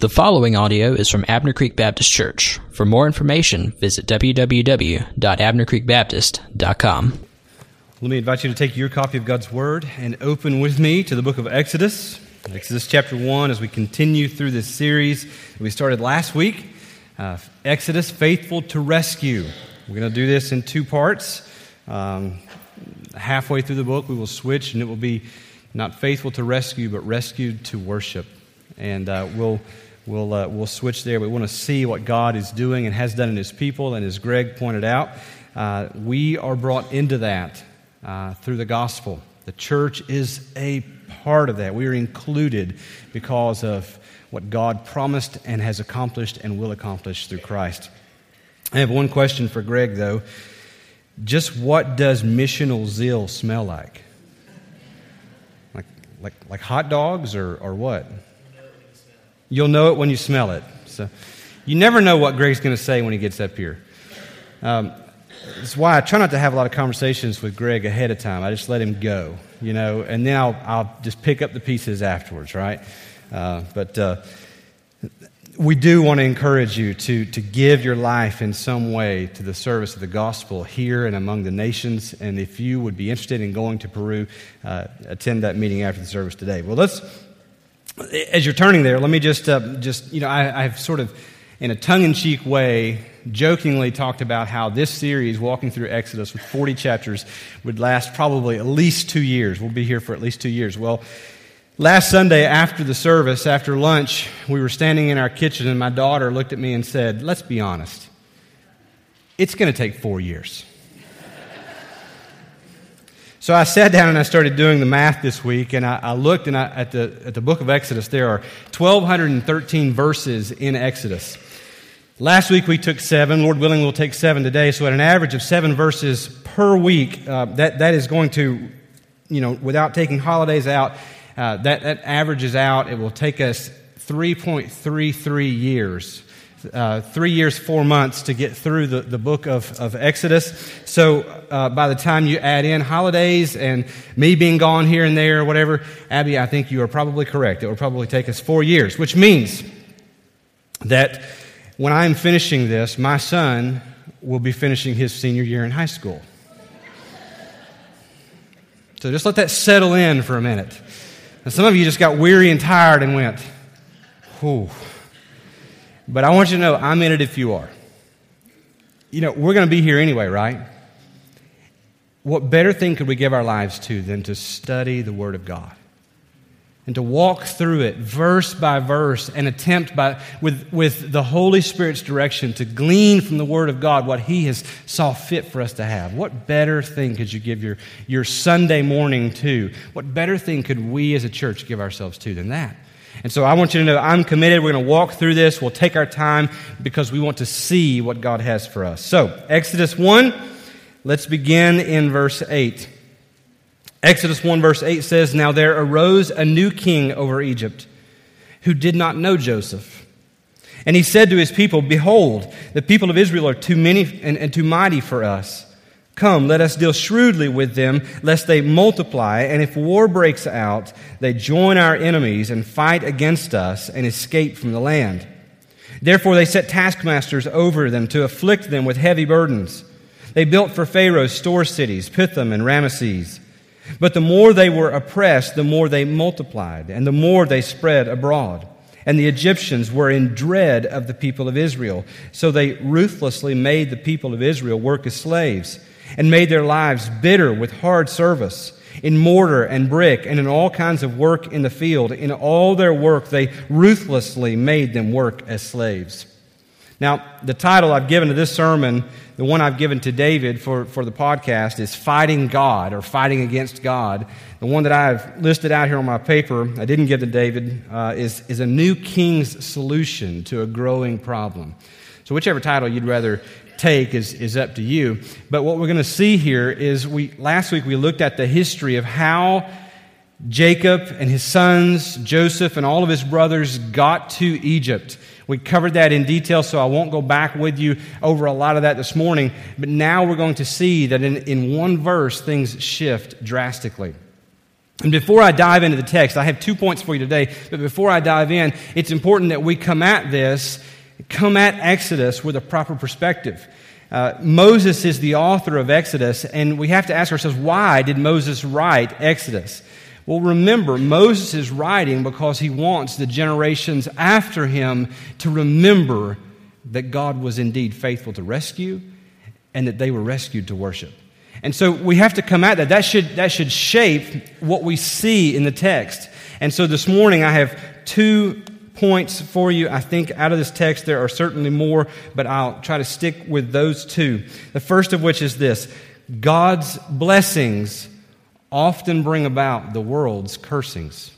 The following audio is from Abner Creek Baptist Church. For more information, visit www.abnercreekbaptist.com. Let me invite you to take your copy of God's Word and open with me to the book of Exodus. Exodus chapter 1, as we continue through this series we started last week. Uh, Exodus, faithful to rescue. We're going to do this in two parts. Um, halfway through the book, we will switch, and it will be not faithful to rescue, but rescued to worship. And uh, we'll We'll, uh, we'll switch there. We want to see what God is doing and has done in His people. And as Greg pointed out, uh, we are brought into that uh, through the gospel. The church is a part of that. We are included because of what God promised and has accomplished and will accomplish through Christ. I have one question for Greg, though. Just what does missional zeal smell like? Like, like, like hot dogs or, or what? You'll know it when you smell it. So you never know what Greg's going to say when he gets up here. Um, that's why I try not to have a lot of conversations with Greg ahead of time. I just let him go, you know, and then I'll, I'll just pick up the pieces afterwards, right? Uh, but uh, we do want to encourage you to, to give your life in some way to the service of the gospel here and among the nations. And if you would be interested in going to Peru, uh, attend that meeting after the service today. Well, let's as you're turning there, let me just, uh, just you know, I, I've sort of, in a tongue in cheek way, jokingly talked about how this series, walking through Exodus with 40 chapters, would last probably at least two years. We'll be here for at least two years. Well, last Sunday after the service, after lunch, we were standing in our kitchen, and my daughter looked at me and said, Let's be honest, it's going to take four years. So I sat down and I started doing the math this week, and I, I looked and I, at, the, at the book of Exodus. There are 1,213 verses in Exodus. Last week we took seven. Lord willing, we'll take seven today. So at an average of seven verses per week, uh, that, that is going to, you know, without taking holidays out, uh, that, that averages out. It will take us 3.33 years uh, three years, four months to get through the, the book of, of Exodus. So uh, by the time you add in holidays and me being gone here and there or whatever, Abby, I think you are probably correct. It will probably take us four years, which means that when I'm finishing this, my son will be finishing his senior year in high school. So just let that settle in for a minute. And some of you just got weary and tired and went, whew. But I want you to know I'm in it if you are. You know, we're going to be here anyway, right? What better thing could we give our lives to than to study the Word of God? And to walk through it verse by verse and attempt by, with, with the Holy Spirit's direction to glean from the Word of God what He has saw fit for us to have. What better thing could you give your, your Sunday morning to? What better thing could we as a church give ourselves to than that? And so I want you to know I'm committed. We're going to walk through this. We'll take our time because we want to see what God has for us. So, Exodus 1, let's begin in verse 8. Exodus 1, verse 8 says, Now there arose a new king over Egypt who did not know Joseph. And he said to his people, Behold, the people of Israel are too many and, and too mighty for us. Come, let us deal shrewdly with them, lest they multiply, and if war breaks out, they join our enemies and fight against us and escape from the land. Therefore, they set taskmasters over them to afflict them with heavy burdens. They built for Pharaoh store cities, Pithom and Ramesses. But the more they were oppressed, the more they multiplied, and the more they spread abroad. And the Egyptians were in dread of the people of Israel. So they ruthlessly made the people of Israel work as slaves and made their lives bitter with hard service in mortar and brick and in all kinds of work in the field. In all their work, they ruthlessly made them work as slaves. Now, the title I've given to this sermon, the one I've given to David for, for the podcast, is Fighting God or Fighting Against God. The one that I've listed out here on my paper, I didn't give to David, uh, is, is A New King's Solution to a Growing Problem. So, whichever title you'd rather take is, is up to you. But what we're going to see here is we last week we looked at the history of how Jacob and his sons, Joseph and all of his brothers got to Egypt. We covered that in detail, so I won't go back with you over a lot of that this morning. But now we're going to see that in, in one verse, things shift drastically. And before I dive into the text, I have two points for you today. But before I dive in, it's important that we come at this, come at Exodus with a proper perspective. Uh, Moses is the author of Exodus, and we have to ask ourselves why did Moses write Exodus? Well, remember, Moses is writing because he wants the generations after him to remember that God was indeed faithful to rescue and that they were rescued to worship. And so we have to come at that. That should, that should shape what we see in the text. And so this morning I have two points for you. I think out of this text there are certainly more, but I'll try to stick with those two. The first of which is this God's blessings often bring about the world's cursings.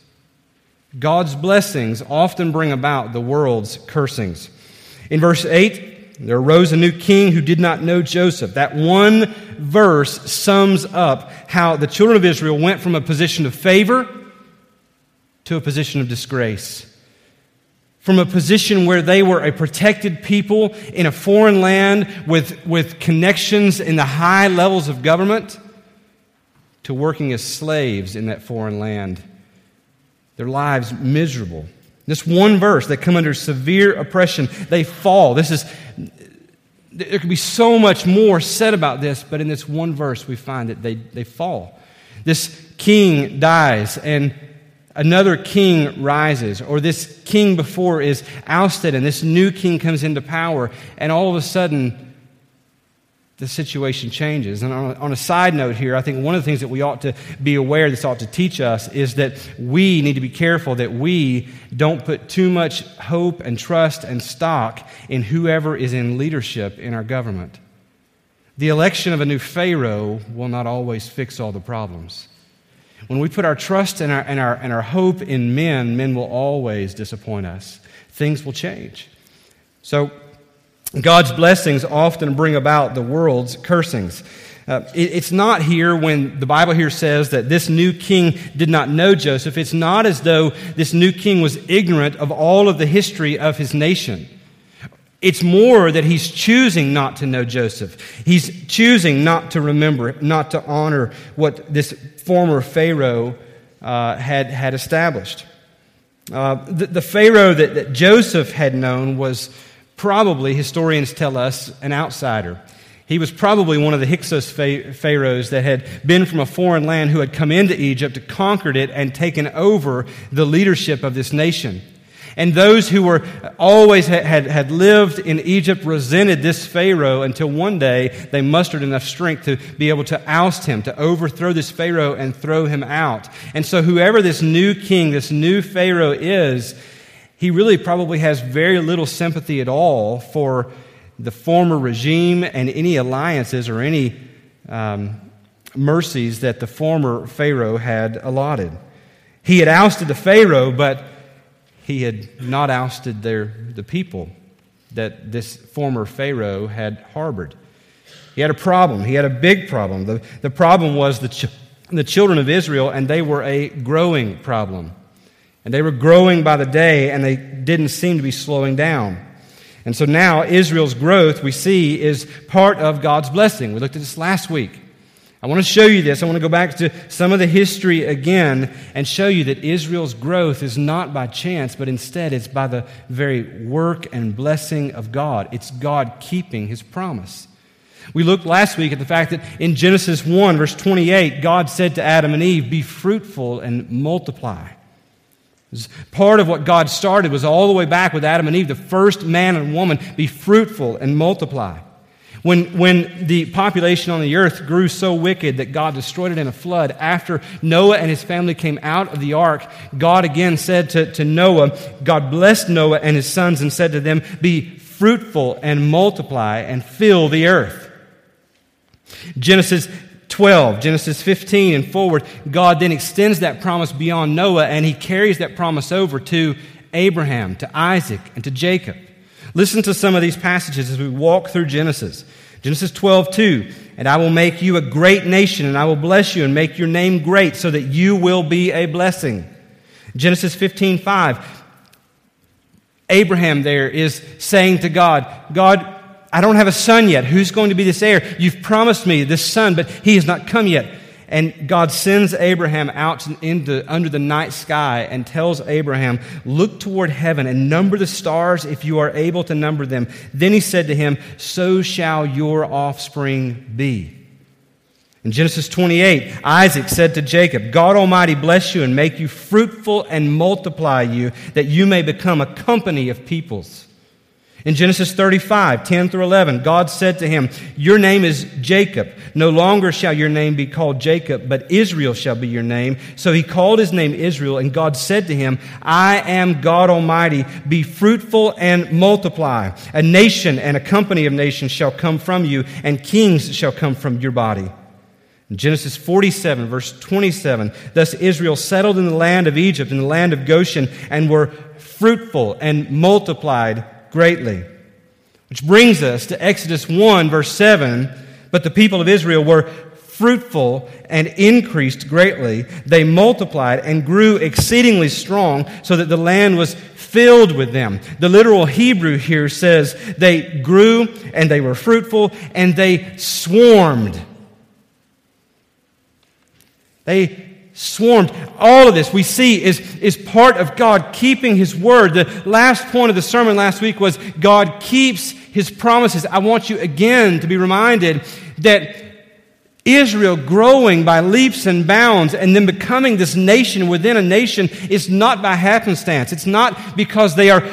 God's blessings often bring about the world's cursings. In verse 8, there arose a new king who did not know Joseph. That one verse sums up how the children of Israel went from a position of favor to a position of disgrace. From a position where they were a protected people in a foreign land with, with connections in the high levels of government to working as slaves in that foreign land. Their lives miserable. This one verse, they come under severe oppression. They fall. This is, there could be so much more said about this, but in this one verse, we find that they, they fall. This king dies, and another king rises, or this king before is ousted, and this new king comes into power, and all of a sudden, the situation changes. And on a, side note here, I think one of the things that we ought to be aware, this ought to teach us, is that we need to be careful that we don't put too much hope and trust and stock in whoever is in leadership in our government. The election of a new Pharaoh will not always fix all the problems. When we put our trust and our, and our, and our hope in men, men will always disappoint us. Things will change. So, God's blessings often bring about the world's cursings. Uh, it, it's not here when the Bible here says that this new king did not know Joseph. It's not as though this new king was ignorant of all of the history of his nation. It's more that he's choosing not to know Joseph. He's choosing not to remember, not to honor what this former Pharaoh uh, had, had established. Uh, the, the, Pharaoh that, that Joseph had known was probably, historians tell us, an outsider. He was probably one of the Hyksos pharaohs that had been from a foreign land who had come into Egypt, conquered it, and taken over the leadership of this nation. And those who were always had, had lived in Egypt resented this Pharaoh until one day they mustered enough strength to be able to oust him, to overthrow this Pharaoh and throw him out. And so, whoever this new king, this new Pharaoh is, he really probably has very little sympathy at all for the former regime and any alliances or any um, mercies that the former Pharaoh had allotted. He had ousted the Pharaoh, but he had not ousted their, the people that this former Pharaoh had harbored. He had a problem. He had a big problem. The, the problem was the, ch- the children of Israel, and they were a growing problem. And they were growing by the day, and they didn't seem to be slowing down. And so now Israel's growth, we see, is part of God's blessing. We looked at this last week. I want to show you this. I want to go back to some of the history again and show you that Israel's growth is not by chance, but instead it's by the very work and blessing of God. It's God keeping his promise. We looked last week at the fact that in Genesis 1, verse 28, God said to Adam and Eve, Be fruitful and multiply. Part of what God started was all the way back with Adam and Eve, the first man and woman, be fruitful and multiply. When, when the population on the earth grew so wicked that God destroyed it in a flood, after Noah and his family came out of the ark, God again said to, to Noah, God blessed Noah and his sons and said to them, Be fruitful and multiply and fill the earth. Genesis 12, Genesis 15 and forward, God then extends that promise beyond Noah and he carries that promise over to Abraham, to Isaac, and to Jacob. Listen to some of these passages as we walk through Genesis. Genesis 12, 2. And I will make you a great nation, and I will bless you and make your name great so that you will be a blessing. Genesis 15, 5. Abraham there is saying to God, God, I don't have a son yet. Who's going to be this heir? You've promised me this son, but he has not come yet. And God sends Abraham out into, under the night sky and tells Abraham, Look toward heaven and number the stars if you are able to number them. Then he said to him, So shall your offspring be. In Genesis 28, Isaac said to Jacob, God Almighty bless you and make you fruitful and multiply you, that you may become a company of peoples. In Genesis 35, 10 through 11, God said to him, Your name is Jacob. No longer shall your name be called Jacob, but Israel shall be your name. So he called his name Israel, and God said to him, I am God Almighty. Be fruitful and multiply. A nation and a company of nations shall come from you, and kings shall come from your body. Genesis 47, verse 27, thus Israel settled in the land of Egypt, in the land of Goshen, and were fruitful and multiplied greatly. Which brings us to Exodus 1, verse 7. But the people of Israel were fruitful and increased greatly. They multiplied and grew exceedingly strong, so that the land was filled with them. The literal Hebrew here says they grew and they were fruitful and they swarmed. They swarmed. All of this we see is, is part of God keeping His word. The last point of the sermon last week was God keeps His promises. I want you again to be reminded that Israel growing by leaps and bounds and then becoming this nation within a nation is not by happenstance. It's not because they are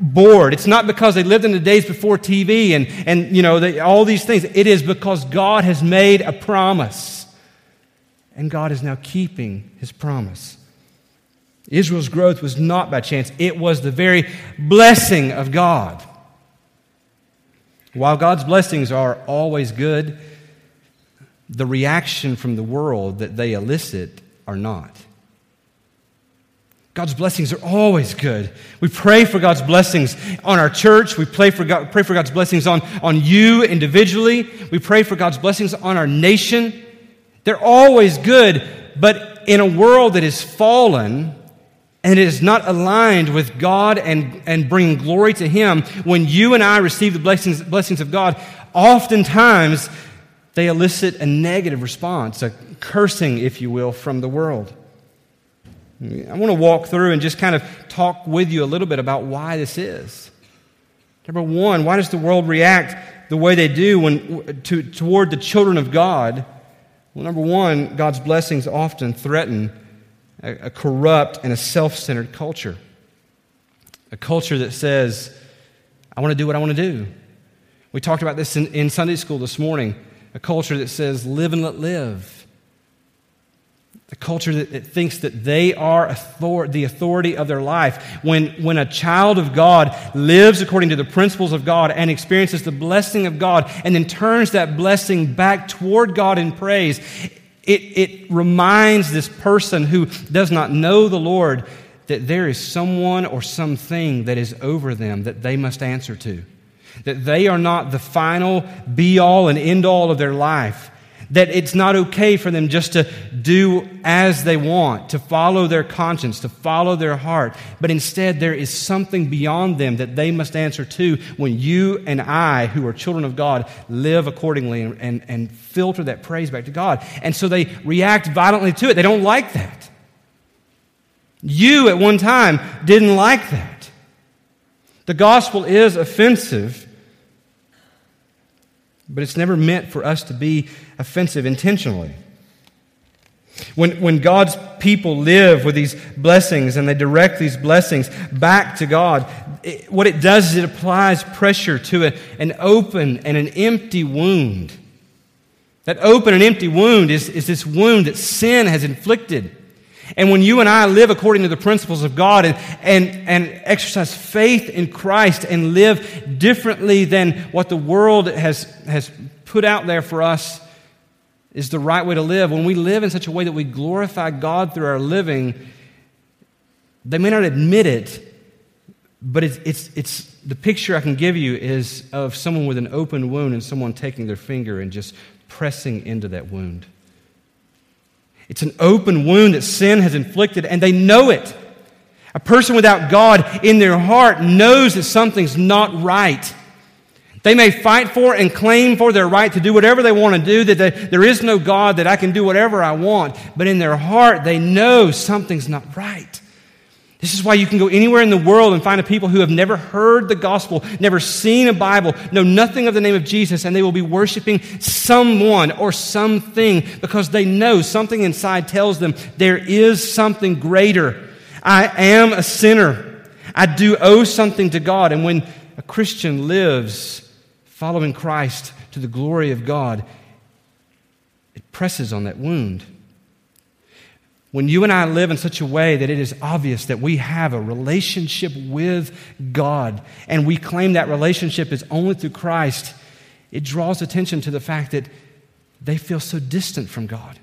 bored. It's not because they lived in the days before TV and, and you know, they, all these things. It is because God has made a promise and God is now keeping his promise. Israel's growth was not by chance, it was the very blessing of God. While God's blessings are always good, the reaction from the world that they elicit are not. God's blessings are always good. We pray for God's blessings on our church. We pray for, God, pray for God's blessings on, on you individually. We pray for God's blessings on our nation. They're always good, but in a world that is fallen and is not aligned with God and, and bringing glory to Him, when you and I receive the blessings, blessings of God, oftentimes they elicit a negative response, a cursing, if you will, from the world. I want to walk through and just kind of talk with you a little bit about why this is. Number one, why does the world react the way they do when, to, toward the children of God? Well, number one, God's blessings often threaten a, a corrupt and a self centered culture. A culture that says, I want to do what I want to do. We talked about this in, in Sunday school this morning. A culture that says, live and let live. The culture that, that, thinks that they are author- the authority of their life. When, when a child of God lives according to the principles of God and experiences the blessing of God and then turns that blessing back toward God in praise, it, it reminds this person who does not know the Lord that there is someone or something that is over them that they must answer to. That they are not the final be all and end all of their life that it's not okay for them just to do as they want, to follow their conscience, to follow their heart, but instead there is something beyond them that they must answer to when you and I, who are children of God, live accordingly and, and, and filter that praise back to God. And so they react violently to it. They don't like that. You at one time didn't like that. The gospel is offensive but it's never meant for us to be offensive intentionally. When, when God's people live with these blessings and they direct these blessings back to God, it, what it does is it applies pressure to a, an open and an empty wound. That open and empty wound is, is this wound that sin has inflicted. And when you and I live according to the principles of God and, and, and exercise faith in Christ and live differently than what the world has, has put out there for us is the right way to live, when we live in such a way that we glorify God through our living, they may not admit it, but it's, it's, it's the picture I can give you is of someone with an open wound and someone taking their finger and just pressing into that wound. It's an open wound that sin has inflicted, and they know it. A person without God in their heart knows that something's not right. They may fight for and claim for their right to do whatever they want to do, that they, there is no God, that I can do whatever I want. But in their heart, they know something's not right. This is why you can go anywhere in the world and find a people who have never heard the gospel, never seen a Bible, know nothing of the name of Jesus, and they will be worshiping someone or something because they know something inside tells them there is something greater. I am a sinner. I do owe something to God. And when a Christian lives following Christ to the glory of God, it presses on that wound. When you and I live in such a way that it is obvious that we have a relationship with God and we claim that relationship is only through Christ, it draws attention to the fact that they feel so distant from God.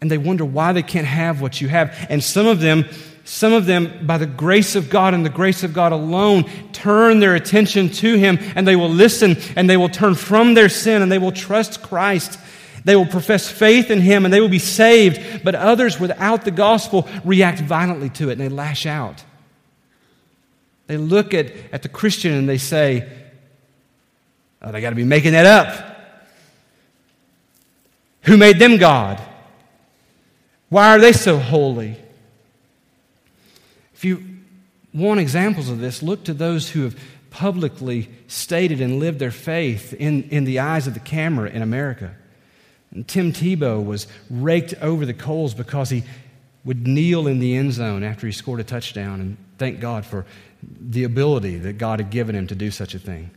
And they wonder why they can't have what you have. And some of them, some of them, by the grace of God and the grace of God alone, turn their attention to Him and they will listen and they will turn from their sin and they will trust Christ they will profess faith in him and they will be saved, but others without the gospel react violently to it and they lash out. They look at, at the Christian and they say, Oh, they got to be making that up. Who made them God? Why are they so holy? If you want examples of this, look to those who have publicly stated and lived their faith in, in the eyes of the camera in America. And Tim Tebow was raked over the coals because he would kneel in the end zone after he scored a touchdown and thank God for the ability that God had given him to do such a thing.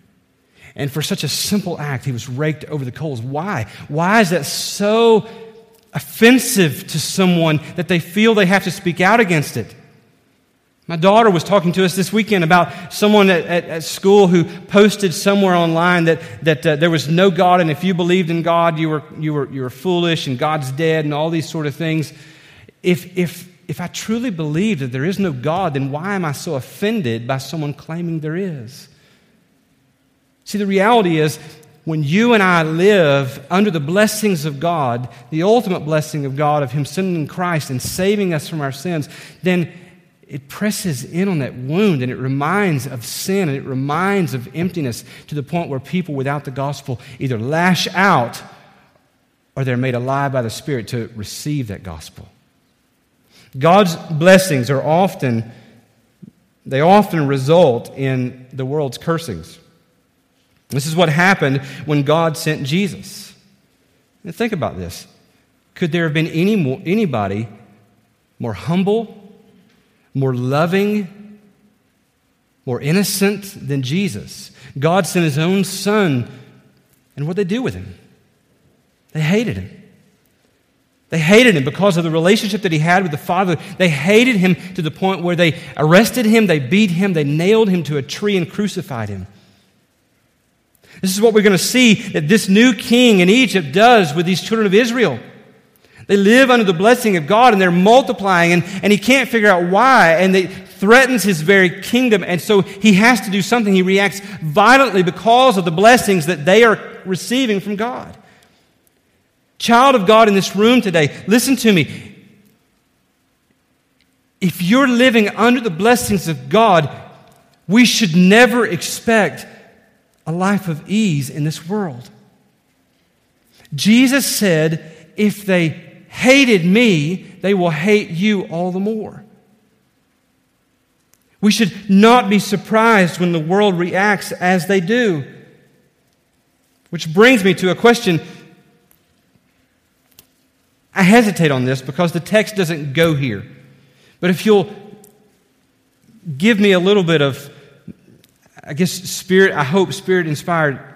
And for such a simple act, he was raked over the coals. Why? Why is that so offensive to someone that they feel they have to speak out against it? My daughter was talking to us this weekend about someone at, at, at school who posted somewhere online that, that uh, there was no God, and if you believed in God, you were, you, were, you were foolish, and God's dead, and all these sort of things. If, if, if I truly believe that there is no God, then why am I so offended by someone claiming there is? See, the reality is, when you and I live under the blessings of God, the ultimate blessing of God, of Him sending Christ and saving us from our sins, then it presses in on that wound and it reminds of sin and it reminds of emptiness to the point where people without the gospel either lash out or they're made alive by the Spirit to receive that gospel. God's blessings are often, they often result in the world's cursings. This is what happened when God sent Jesus. Now think about this. Could there have been any more, anybody more humble more loving, more innocent than Jesus. God sent his own son, and what did they do with him? They hated him. They hated him because of the relationship that he had with the Father. They hated him to the point where they arrested him, they beat him, they nailed him to a tree and crucified him. This is what we're going to see that this new king in Egypt does with these children of Israel. They live under the blessing of God and they're multiplying, and, and he can't figure out why, and it threatens his very kingdom. And so he has to do something. He reacts violently because of the blessings that they are receiving from God. Child of God in this room today, listen to me. If you're living under the blessings of God, we should never expect a life of ease in this world. Jesus said, if they hated me, they will hate you all the more. We should not be surprised when the world reacts as they do. Which brings me to a question. I hesitate on this because the text doesn't go here. But if you'll give me a little bit of, I guess, spirit, I hope spirit inspired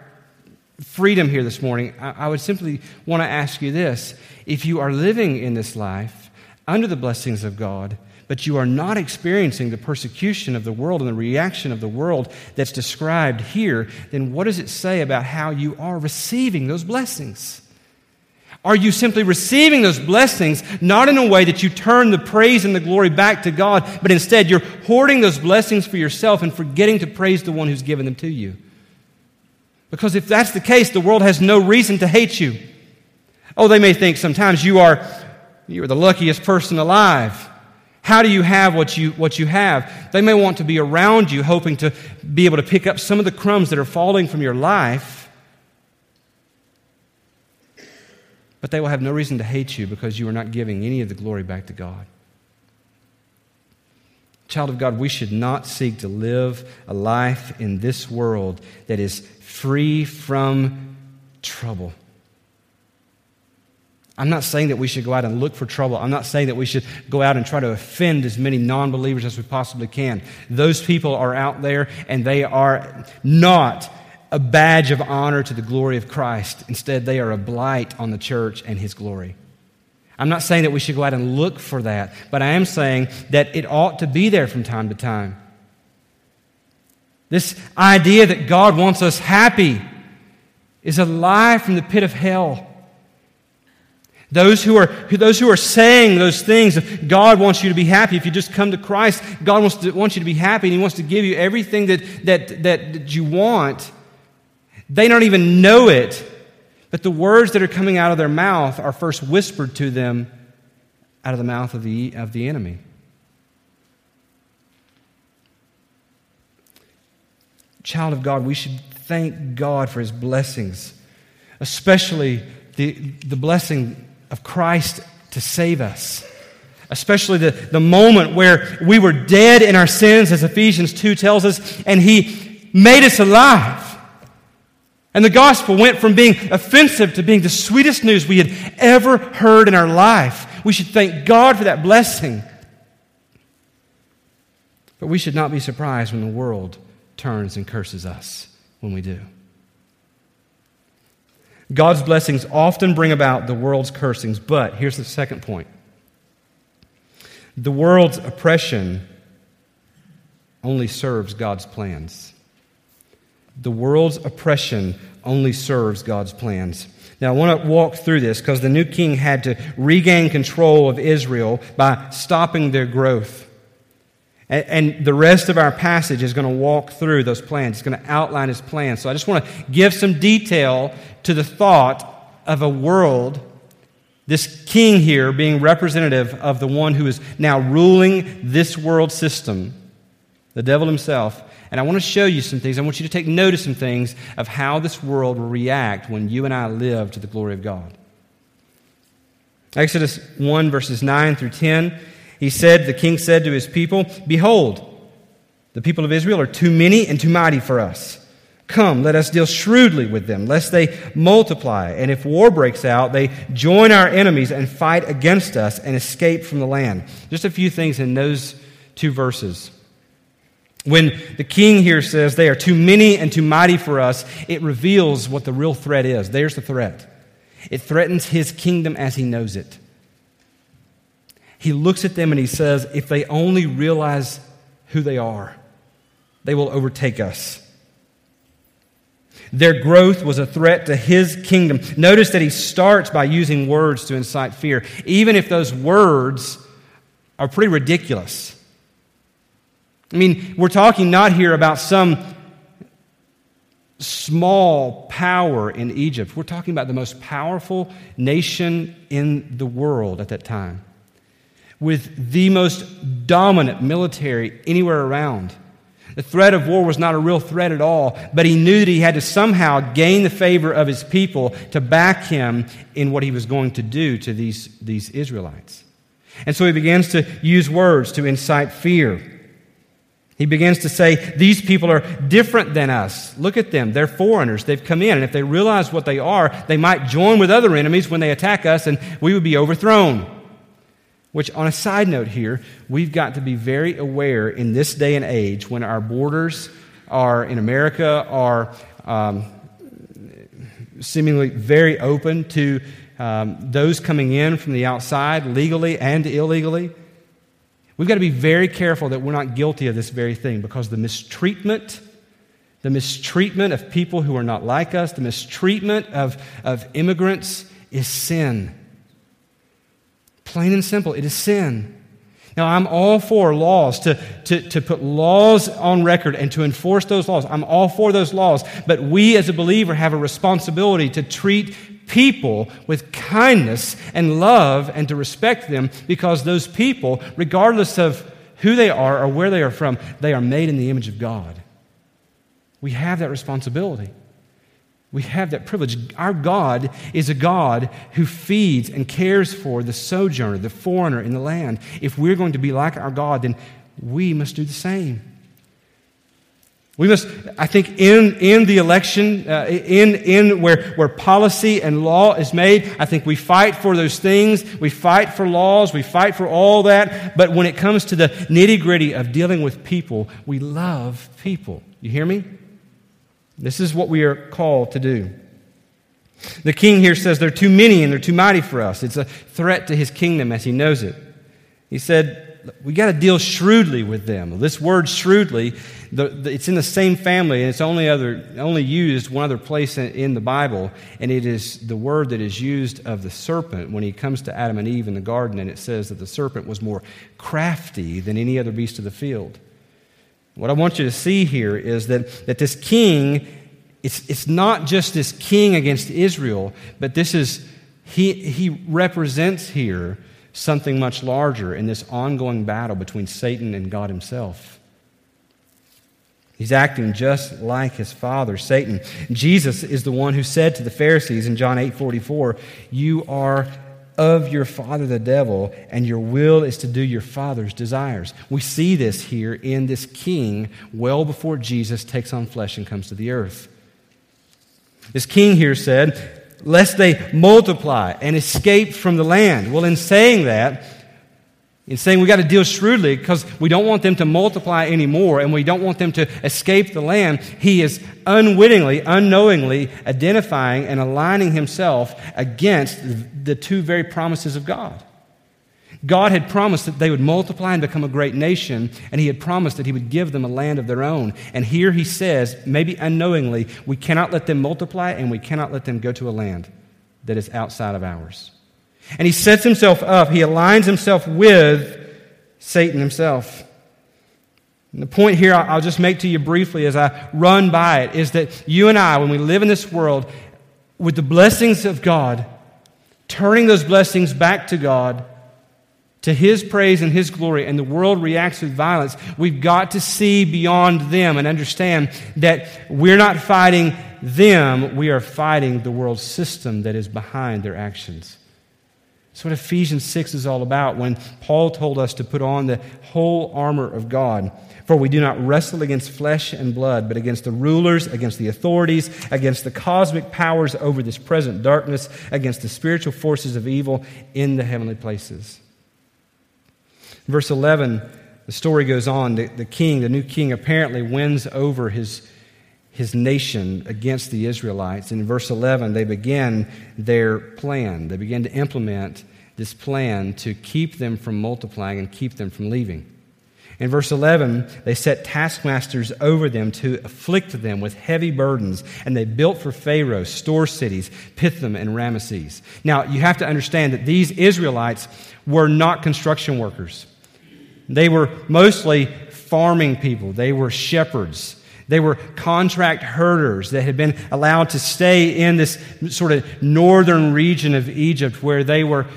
freedom here this morning, I, would simply want to ask you this. If you are living in this life under the blessings of God, but you are not experiencing the persecution of the world and the reaction of the world that's described here, then what does it say about how you are receiving those blessings? Are you simply receiving those blessings not in a way that you turn the praise and the glory back to God, but instead you're hoarding those blessings for yourself and forgetting to praise the one who's given them to you? Because if that's the case, the world has no reason to hate you. Oh, they may think sometimes you are, you are the luckiest person alive. How do you have what you, what you have? They may want to be around you, hoping to be able to pick up some of the crumbs that are falling from your life. But they will have no reason to hate you because you are not giving any of the glory back to God. Child of God, we should not seek to live a life in this world that is free from trouble. I'm not saying that we should go out and look for trouble. I'm not saying that we should go out and try to offend as many non believers as we possibly can. Those people are out there and they are not a badge of honor to the glory of Christ. Instead, they are a blight on the church and his glory. I'm not saying that we should go out and look for that, but I am saying that it ought to be there from time to time. This idea that God wants us happy is a lie from the pit of hell. Those who, are, those who are saying those things, God wants you to be happy. If you just come to Christ, God wants, to, wants you to be happy and He wants to give you everything that, that, that, that you want. They don't even know it but the words that are coming out of their mouth are first whispered to them out of the mouth of the, of the enemy. Child of God, we should thank God for his blessings, especially the, the blessing of Christ to save us. Especially the, the moment where we were dead in our sins, as Ephesians 2 tells us, and he made us alive. And the gospel went from being offensive to being the sweetest news we had ever heard in our life. We should thank God for that blessing. But we should not be surprised when the world turns and curses us when we do. God's blessings often bring about the world's cursings, but here's the second point the world's oppression only serves God's plans. The world's oppression only serves God's plans. Now, I want to walk through this because the new king had to regain control of Israel by stopping their growth. And, the rest of our passage is going to walk through those plans. It's going to outline his plans. So I just want to give some detail to the thought of a world, this king here being representative of the one who is now ruling this world system, the devil himself. And I want to show you some things. I want you to take note of some things of how this world will react when you and I live to the glory of God. Exodus 1, verses 9 through 10. He said, The king said to his people, Behold, the people of Israel are too many and too mighty for us. Come, let us deal shrewdly with them, lest they multiply. And if war breaks out, they join our enemies and fight against us and escape from the land. Just a few things in those two verses. When the king here says they are too many and too mighty for us, it reveals what the real threat is. There's the threat it threatens his kingdom as he knows it. He looks at them and he says, if they only realize who they are, they will overtake us. Their growth was a threat to his kingdom. Notice that he starts by using words to incite fear, even if those words are pretty ridiculous. I mean, we're talking not here about some small power in Egypt. We're talking about the most powerful nation in the world at that time, with the most dominant military anywhere around. The threat of war was not a real threat at all, but he knew that he had to somehow gain the favor of his people to back him in what he was going to do to these, these Israelites. And so he begins to use words to incite fear. He begins to say, These people are different than us. Look at them. They're foreigners. They've come in. And if they realize what they are, they might join with other enemies when they attack us, and we would be overthrown. Which, on a side note here, we've got to be very aware in this day and age when our borders are in America are um, seemingly very open to um, those coming in from the outside, legally and illegally. We've got to be very careful that we're not guilty of this very thing because the mistreatment, the mistreatment of people who are not like us, the mistreatment of, of immigrants is sin. Plain and simple, it is sin. Now, I'm all for laws, to, to, to put laws on record and to enforce those laws. I'm all for those laws. But we as a believer have a responsibility to treat people with kindness and love and to respect them because those people, regardless of who they are or where they are from, they are made in the image of God. We have that responsibility. We have that privilege. Our God is a God who feeds and cares for the sojourner, the foreigner in the land. If we're going to be like our God, then we must do the same. We must, I think, in, in the election, uh, in, in where, where policy and law is made, I think we fight for those things. We fight for laws. We fight for all that. But when it comes to the nitty gritty of dealing with people, we love people. You hear me? This is what we are called to do. The king here says they're too many and they're too mighty for us. It's a threat to his kingdom as he knows it. He said, we got to deal shrewdly with them. This word shrewdly, the, the, it's in the same family, and it's only, other, only used one other place in, in, the Bible, and it is the word that is used of the serpent when he comes to Adam and Eve in the garden, and it says that the serpent was more crafty than any other beast of the field. What I want you to see here is that, that this king, it's, it's not just this king against Israel, but this is, he, he represents here something much larger in this ongoing battle between Satan and God himself. He's acting just like his father, Satan. Jesus is the one who said to the Pharisees in John 8 44, You are of your father the devil, and your will is to do your father's desires. We see this here in this king well before Jesus takes on flesh and comes to the earth. This king here said, lest they multiply and escape from the land. Well, in saying that, in saying we got to deal shrewdly because we don't want them to multiply anymore and we don't want them to escape the land, he is unwittingly, unknowingly identifying and aligning himself against the two very promises of God. God had promised that they would multiply and become a great nation, and He had promised that He would give them a land of their own. And here He says, maybe unknowingly, we cannot let them multiply and we cannot let them go to a land that is outside of ours. And He sets Himself up, He aligns Himself with Satan himself. And the point here I'll just make to you briefly as I run by it is that you and I, when we live in this world with the blessings of God, turning those blessings back to God, to His praise and His glory, and the world reacts with violence, we've got to see beyond them and understand that we're not fighting them, we are fighting the world system that is behind their actions. That's what Ephesians 6 is all about when Paul told us to put on the whole armor of God. For we do not wrestle against flesh and blood, but against the rulers, against the authorities, against the cosmic powers over this present darkness, against the spiritual forces of evil in the heavenly places. Verse 11, the story goes on. The, the king, the new king, apparently wins over his, his nation against the Israelites. And in verse 11, they begin their plan. They begin to implement this plan to keep them from multiplying and keep them from leaving. In verse 11, they set taskmasters over them to afflict them with heavy burdens, and they built for Pharaoh store cities, Pithom and Ramesses. Now, you have to understand that these Israelites were not construction workers. They were mostly farming people, they were shepherds. They were contract herders that had been allowed to stay in this sort of northern region of Egypt where they were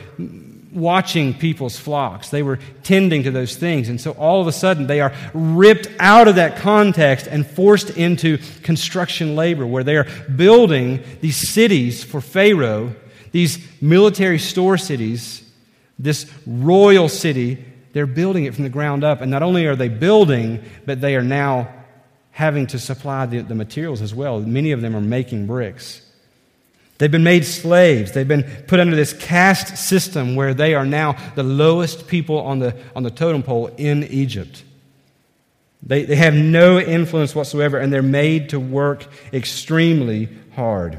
watching people's flocks. They were tending to those things. And so all of a sudden they are ripped out of that context and forced into construction labor where they are building these cities for Pharaoh, these military store cities, this royal city they're building it from the ground up. And not only are they building, but they are now having to supply the, the materials as well. Many of them are making bricks. They've been made slaves. They've been put under this caste system where they are now the lowest people on the, on the totem pole in Egypt. They, they have no influence whatsoever, and they're made to work extremely hard.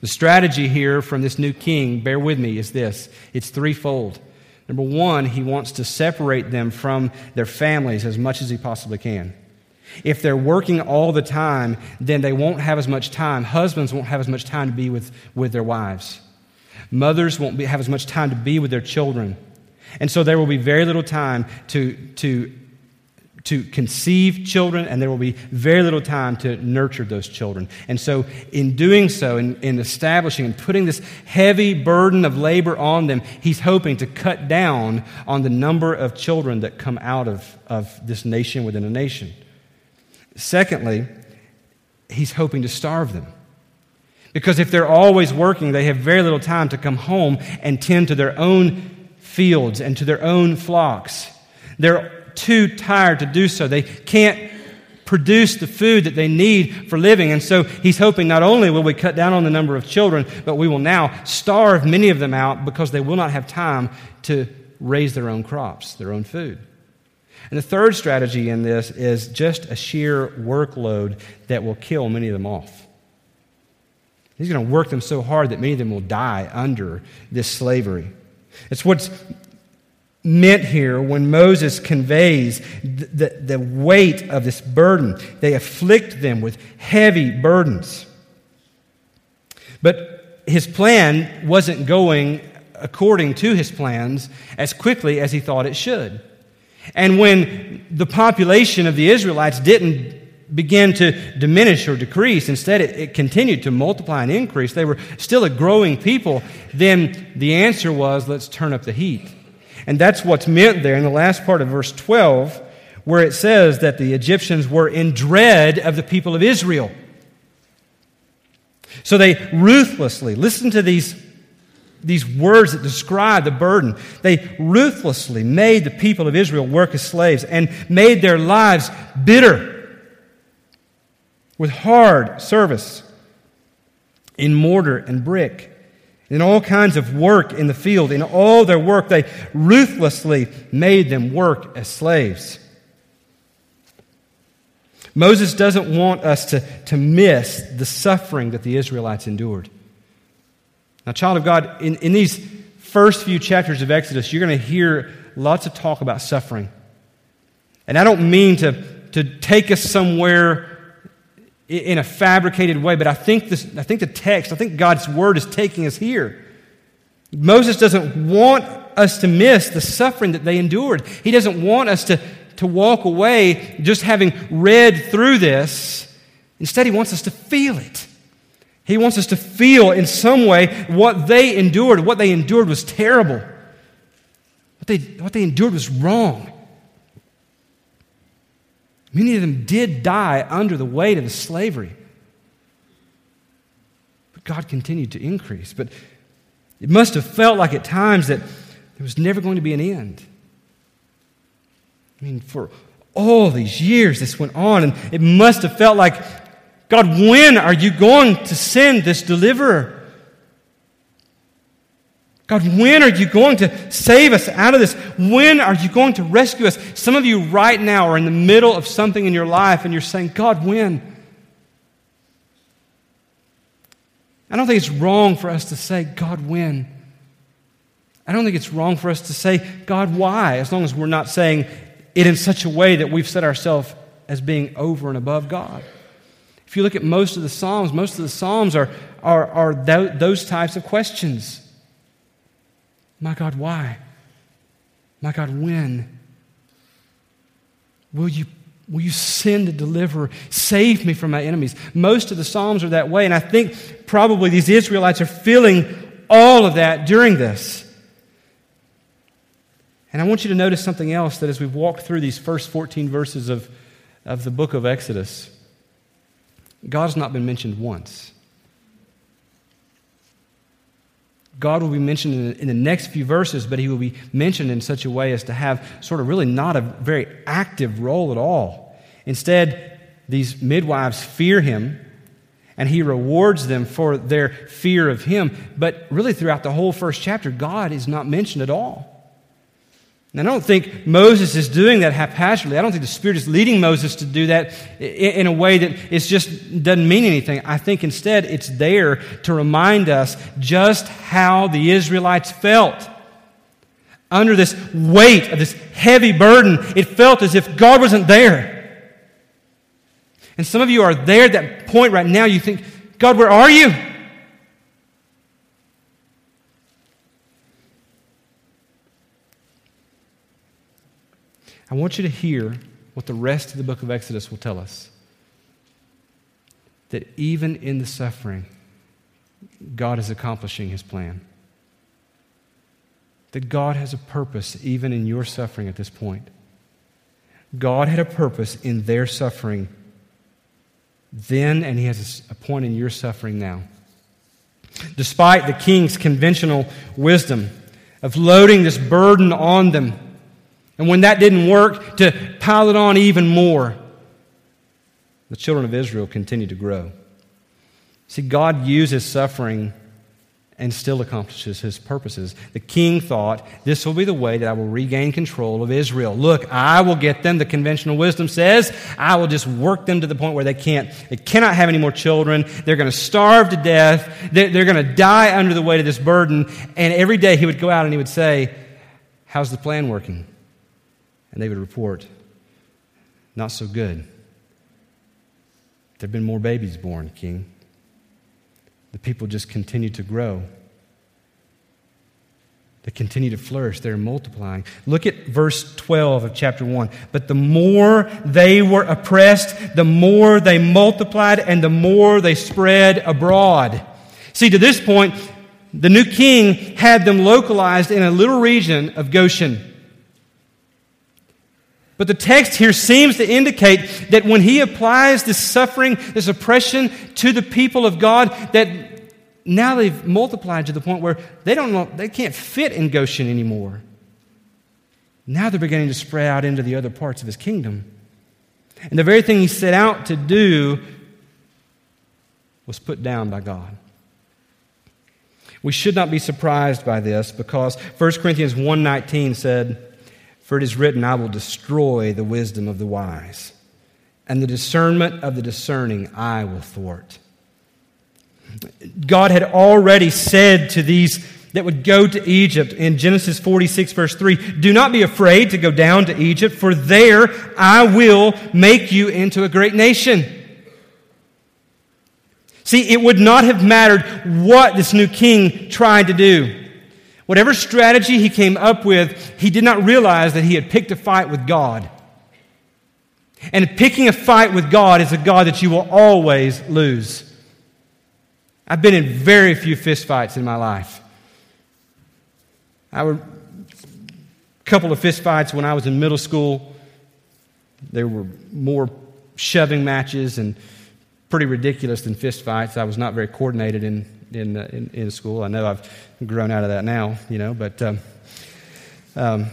The strategy here from this new king, bear with me, is this it's threefold. Number one, he wants to separate them from their families as much as he possibly can. If they're working all the time, then they won't have as much time. Husbands won't have as much time to be with, with their wives. Mothers won't be, have as much time to be with their children. And so there will be very little time to, to to conceive children, and there will be very little time to nurture those children. And so, in doing so, in, in establishing and putting this heavy burden of labor on them, he's hoping to cut down on the number of children that come out of, of this nation within a nation. Secondly, he's hoping to starve them. Because if they're always working, they have very little time to come home and tend to their own fields and to their own flocks. They're too tired to do so. They can't produce the food that they need for living. And so he's hoping not only will we cut down on the number of children, but we will now starve many of them out because they will not have time to raise their own crops, their own food. And the third strategy in this is just a sheer workload that will kill many of them off. He's going to work them so hard that many of them will die under this slavery. It's what's meant here when Moses conveys the, the, the, weight of this burden. They afflict them with heavy burdens. But his plan wasn't going according to his plans as quickly as he thought it should. And when the population of the Israelites didn't begin to diminish or decrease, instead it, it continued to multiply and increase, they were still a growing people, then the answer was let's turn up the heat. And that's what's meant there in the last part of verse 12, where it says that the Egyptians were in dread of the people of Israel. So they ruthlessly, listen to these, these words that describe the burden. They ruthlessly made the people of Israel work as slaves and made their lives bitter with hard service in mortar and brick in all kinds of work in the field, in all their work, they ruthlessly made them work as slaves. Moses doesn't want us to, to miss the suffering that the Israelites endured. Now, child of God, in, in these first few chapters of Exodus, you're going to hear lots of talk about suffering. And I don't mean to, to take us somewhere in a fabricated way, but I think, this, I think the text, I think God's word is taking us here. Moses doesn't want us to miss the suffering that they endured. He doesn't want us to, to walk away just having read through this. Instead, he wants us to feel it. He wants us to feel in some way what they endured. What they endured was terrible. What they, what they endured was wrong. Many of them did die under the weight of the slavery. But God continued to increase. But it must have felt like at times that there was never going to be an end. I mean, for all these years this went on, and it must have felt like, God, when are you going to send this deliverer? God, when are you going to save us out of this? When are you going to rescue us? Some of you right now are in the middle of something in your life and you're saying, God, when? I don't think it's wrong for us to say, God, when? I don't think it's wrong for us to say, God, why? As long as we're not saying it in such a way that we've set ourselves as being over and above God. If you look at most of the Psalms, most of the Psalms are, are, are those types of questions. My God, why? My God, when? Will you, will you send a deliverer? Save me from my enemies. Most of the Psalms are that way, and I think probably these Israelites are feeling all of that during this. And I want you to notice something else that as we've walked through these first 14 verses of, of the book of Exodus, God's not been mentioned once. God will be mentioned in the, next few verses, but he will be mentioned in such a way as to have sort of really not a very active role at all. Instead, these midwives fear him, and he rewards them for their fear of him. But really, throughout the whole first chapter, God is not mentioned at all. And I don't think Moses is doing that haphazardly. I don't think the Spirit is leading Moses to do that in a way that it just doesn't mean anything. I think instead it's there to remind us just how the Israelites felt. Under this weight of this heavy burden, it felt as if God wasn't there. And some of you are there at that point right now. You think, God, where are you? I want you to hear what the rest of the book of Exodus will tell us that even in the suffering, God is accomplishing his plan. That God has a purpose even in your suffering at this point. God had a purpose in their suffering then, and he has a point in your suffering now. Despite the king's conventional wisdom of loading this burden on them, and when that didn't work, to pile it on even more, the children of Israel continued to grow. See, God uses suffering and still accomplishes his purposes. The king thought, This will be the way that I will regain control of Israel. Look, I will get them, the conventional wisdom says, I will just work them to the point where they can't, they cannot have any more children. They're going to starve to death. They're, they're going to die under the weight of this burden. And every day he would go out and he would say, How's the plan working? And they would report, Not so good. There have been more babies born, King the people just continue to grow. They continue to flourish. They're multiplying. Look at verse 12 of chapter 1. But the more they were oppressed, the more they multiplied, and the more they spread abroad. See, to this point, the new king had them localized in a little region of Goshen. But the text here seems to indicate that when he applies this suffering, this oppression to the people of God, that now they've multiplied to the point where they don't they can't fit in Goshen anymore. Now they're beginning to spread out into the other parts of his kingdom. And the very thing he set out to do was put down by God. We should not be surprised by this because 1 Corinthians 1:19 said, "For it is written, I will destroy the wisdom of the wise, and the discernment of the discerning I will thwart." God had already said to these that would go to Egypt in Genesis 46, verse 3 Do not be afraid to go down to Egypt, for there I will make you into a great nation. See, it would not have mattered what this new king tried to do. Whatever strategy he came up with, he did not realize that he had picked a fight with God. And picking a fight with God is a God that you will always lose. I've been in very few fistfights in my life. I were a couple of fistfights when I was in middle school. There were more shoving matches and pretty ridiculous than fistfights. I was not very coordinated in, in, uh, in, in, school. I know I've grown out of that now, you know, but um, um,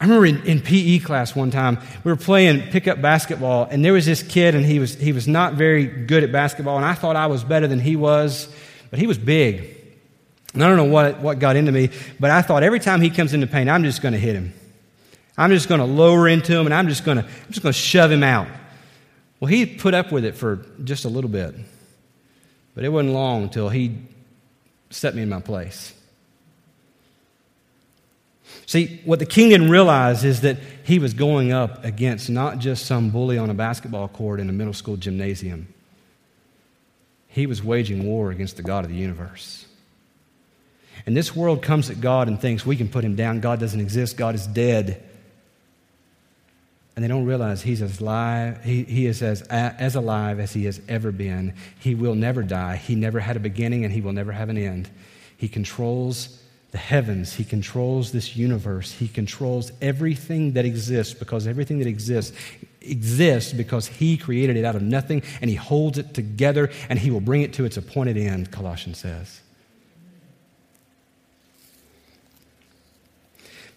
I remember in, in, PE class one time, we were playing pickup basketball, and there was this kid, and he was, he was not very good at basketball, and I thought I was better than he was, but he was big. And I don't know what, what got into me, but I thought every time he comes into pain, I'm just going to hit him. I'm just going to lower into him, and I'm just going to, I'm just going to shove him out. Well, he put up with it for just a little bit, but it wasn't long until he set me in my place. See, what the king didn't realize is that he was going up against not just some bully on a basketball court in a middle school gymnasium. He was waging war against the God of the universe. And this world comes at God and thinks we can put him down. God doesn't exist. God is dead. And they don't realize he's as alive, he, he is as, as alive as he has ever been. He will never die. He never had a beginning and he will never have an end. He controls the heavens. He controls this universe. He controls everything that exists because everything that exists exists because He created it out of nothing and He holds it together and He will bring it to its appointed end, Colossians says.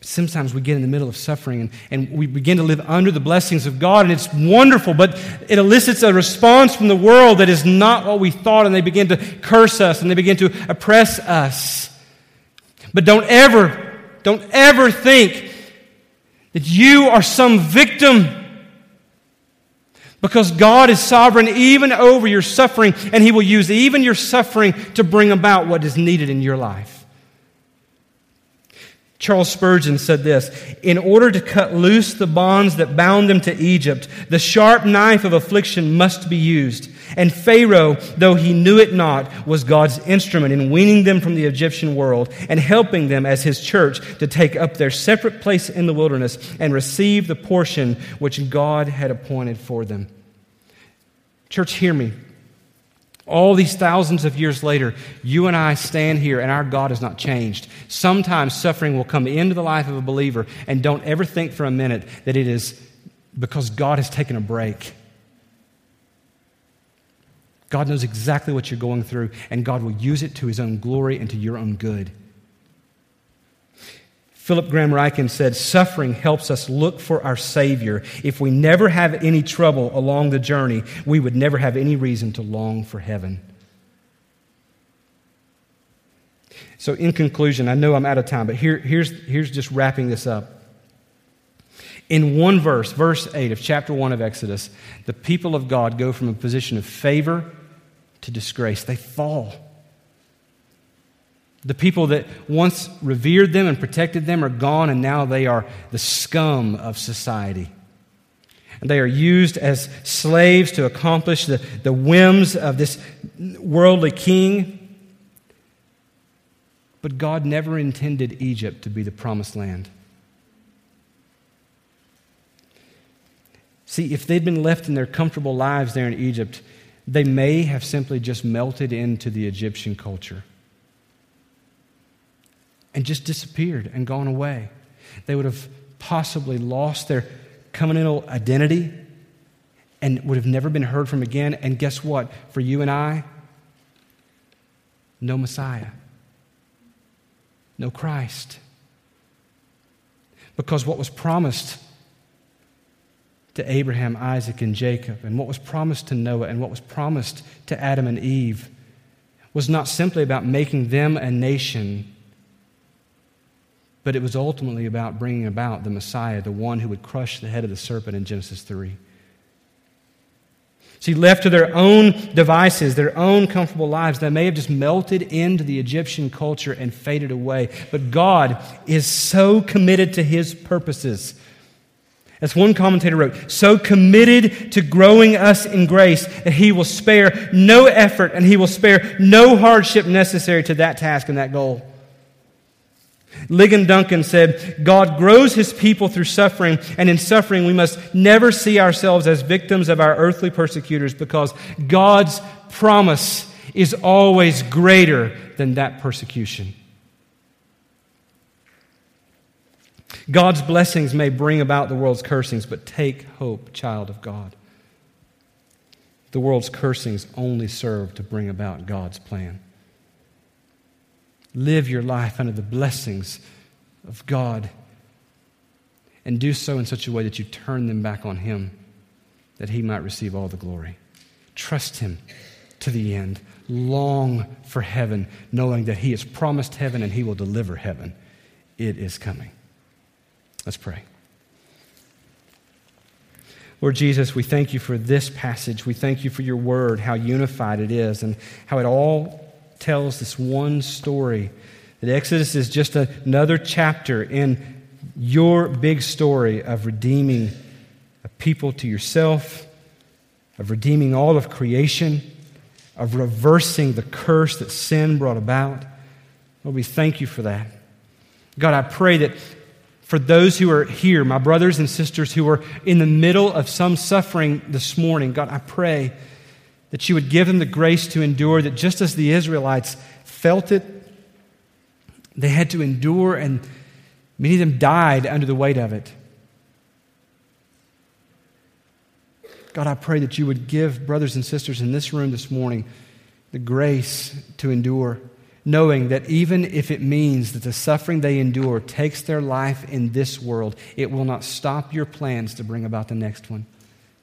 Sometimes we get in the middle of suffering and, and we begin to live under the blessings of God, and it's wonderful, but it elicits a response from the world that is not what we thought, and they begin to curse us and they begin to oppress us. But don't ever, don't ever think that you are some victim. Because God is sovereign even over your suffering, and He will use even your suffering to bring about what is needed in your life. Charles Spurgeon said this In order to cut loose the bonds that bound them to Egypt, the sharp knife of affliction must be used. And Pharaoh, though he knew it not, was God's instrument in weaning them from the Egyptian world and helping them as his church to take up their separate place in the wilderness and receive the portion which God had appointed for them. Church, hear me. All these thousands of years later, you and I stand here and our God has not changed. Sometimes suffering will come into the life of a believer, and don't ever think for a minute that it is because God has taken a break. God knows exactly what you're going through, and God will use it to his own glory and to your own good. Philip Graham Ryken said, Suffering helps us look for our Savior. If we never have any trouble along the journey, we would never have any reason to long for heaven. So, in conclusion, I know I'm out of time, but here, here's, here's just wrapping this up. In one verse, verse 8 of chapter 1 of Exodus, the people of God go from a position of favor to disgrace. They fall. The people that once revered them and protected them are gone, and now they are the scum of society. And they are used as slaves to accomplish the, the whims of this worldly king. But God never intended Egypt to be the promised land. See, if they'd been left in their comfortable lives there in Egypt, they may have simply just melted into the Egyptian culture and just disappeared and gone away. They would have possibly lost their covenantal identity and would have never been heard from again. And guess what? For you and I, no Messiah, no Christ. Because what was promised to Abraham, Isaac, and Jacob, and what was promised to Noah, and what was promised to Adam and Eve was not simply about making them a nation, but it was ultimately about bringing about the Messiah, the one who would crush the head of the serpent in Genesis 3. See, left to their own devices, their own comfortable lives, they may have just melted into the Egyptian culture and faded away. But God is so committed to his purposes as one commentator wrote, so committed to growing us in grace that he will spare no effort and he will spare no hardship necessary to that task and that goal. Ligon Duncan said, God grows his people through suffering, and in suffering we must never see ourselves as victims of our earthly persecutors because God's promise is always greater than that persecution. God's blessings may bring about the world's cursings, but take hope, child of God. The world's cursings only serve to bring about God's plan. Live your life under the blessings of God and do so in such a way that you turn them back on Him, that He might receive all the glory. Trust Him to the end. Long for heaven, knowing that He has promised heaven and He will deliver heaven. It is coming. Let's pray. Lord Jesus, we thank you for this passage. We thank you for your word, how unified it is, and how it all tells this one story. That Exodus is just another chapter in your big story of redeeming a people to yourself, of redeeming all of creation, of reversing the curse that sin brought about. Lord, we thank you for that. God, I pray that for those who are here, my brothers and sisters who are in the middle of some suffering this morning, God, I pray that you would give them the grace to endure, that just as the Israelites felt it, they had to endure, and many of them died under the weight of it. God, I pray that you would give brothers and sisters in this room this morning the grace to endure knowing that even if it means that the suffering they endure takes their life in this world, it will not stop your plans to bring about the next one.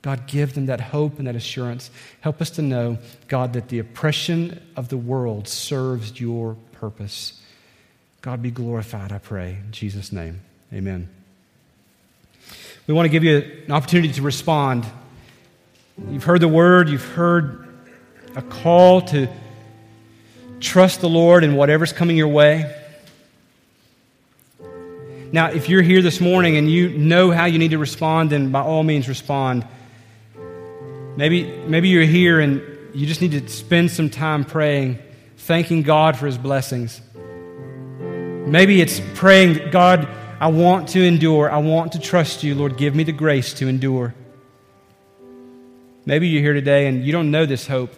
God, give them that hope and that assurance. Help us to know, God, that the oppression of the world serves your purpose. God, be glorified, I pray. In Jesus' name, amen. We want to give you an opportunity to respond. You've heard the word, you've heard a call to Trust the Lord in whatever's coming your way. Now, if you're here this morning and you know how you need to respond, then by all means respond. Maybe, maybe you're here and you just need to spend some time praying, thanking God for his blessings. Maybe it's praying God, I want to endure. I want to trust you. Lord, give me the grace to endure. Maybe you're here today and you don't know this hope.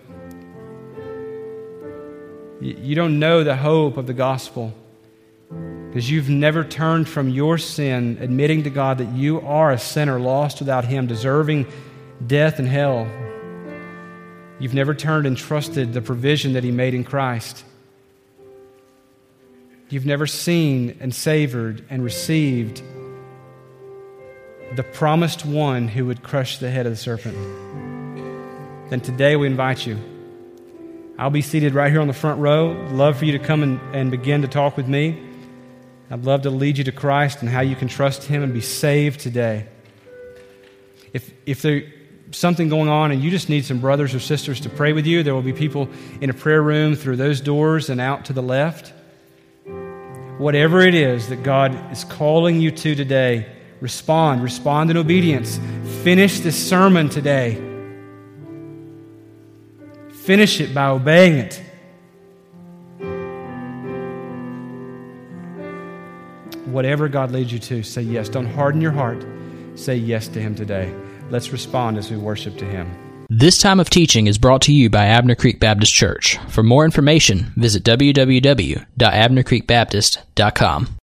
You don't know the hope of the gospel because you've never turned from your sin, admitting to God that you are a sinner lost without Him, deserving death and hell. You've never turned and trusted the provision that He made in Christ. You've never seen and savored and received the promised one who would crush the head of the serpent. Then today we invite you. I'll be seated right here on the front row. Love for you to come and, and begin to talk with me. I'd love to lead you to Christ and how you can trust Him and be saved today. If, if there's something going on and you just need some brothers or sisters to pray with you, there will be people in a prayer room through those doors and out to the left. Whatever it is that God is calling you to today, respond. Respond in obedience. Finish this sermon today. Finish it by obeying it. Whatever God leads you to, say yes. Don't harden your heart. Say yes to Him today. Let's respond as we worship to Him. This time of teaching is brought to you by Abner Creek Baptist Church. For more information, visit www.abnercreekbaptist.com.